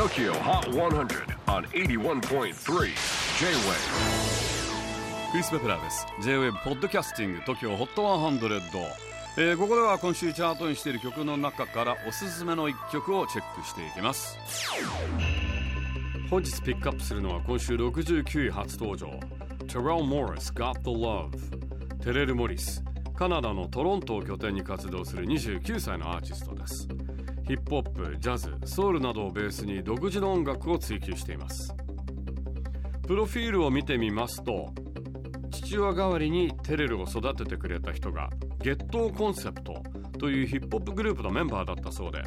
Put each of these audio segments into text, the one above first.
TOKYO HOT 100 on 81.3 J-WAVE クリス・ベプラーです。J-WAVE ポッドキャスティング TOKYO HOT 100、えー、ここでは今週チャートにしている曲の中からおすすめの一曲をチェックしていきます。本日ピックアップするのは今週69位初登場。Terrell Morris Got the Love テレル・モリスカナダのトロントを拠点に活動する29歳のアーティストです。ヒップホップ、ジャズ、ソウルなどをベースに独自の音楽を追求しています。プロフィールを見てみますと父親代わりにテレルを育ててくれた人がゲットーコンセプトというヒップホップグループのメンバーだったそうで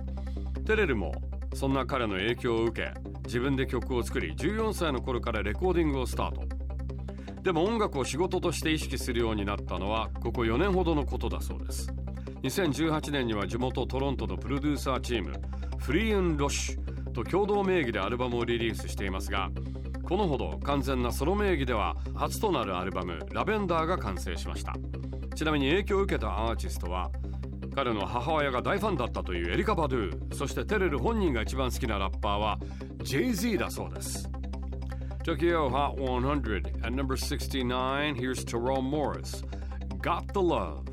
テレルもそんな彼の影響を受け自分で曲を作り14歳の頃からレコーディングをスタート。でも音楽を仕事として意識するようになったのはここ4年ほどのことだそうです。2018年には地元トロントのプロデューサーチーム。フリーン・ロッシュと共同名義でアルバムをリリースしていますがこのほど完全なソロ名義では初となるアルバム「ラベンダー」が完成しました。ちなみに影響を受けたアーティストは彼の母親が大ファンだったというエリカ・バドゥそしてテレル本人が一番好きなラッパーは JZ だそうです。Tokyo Hot 100 at number 69 here's Terrell Morris Got the Love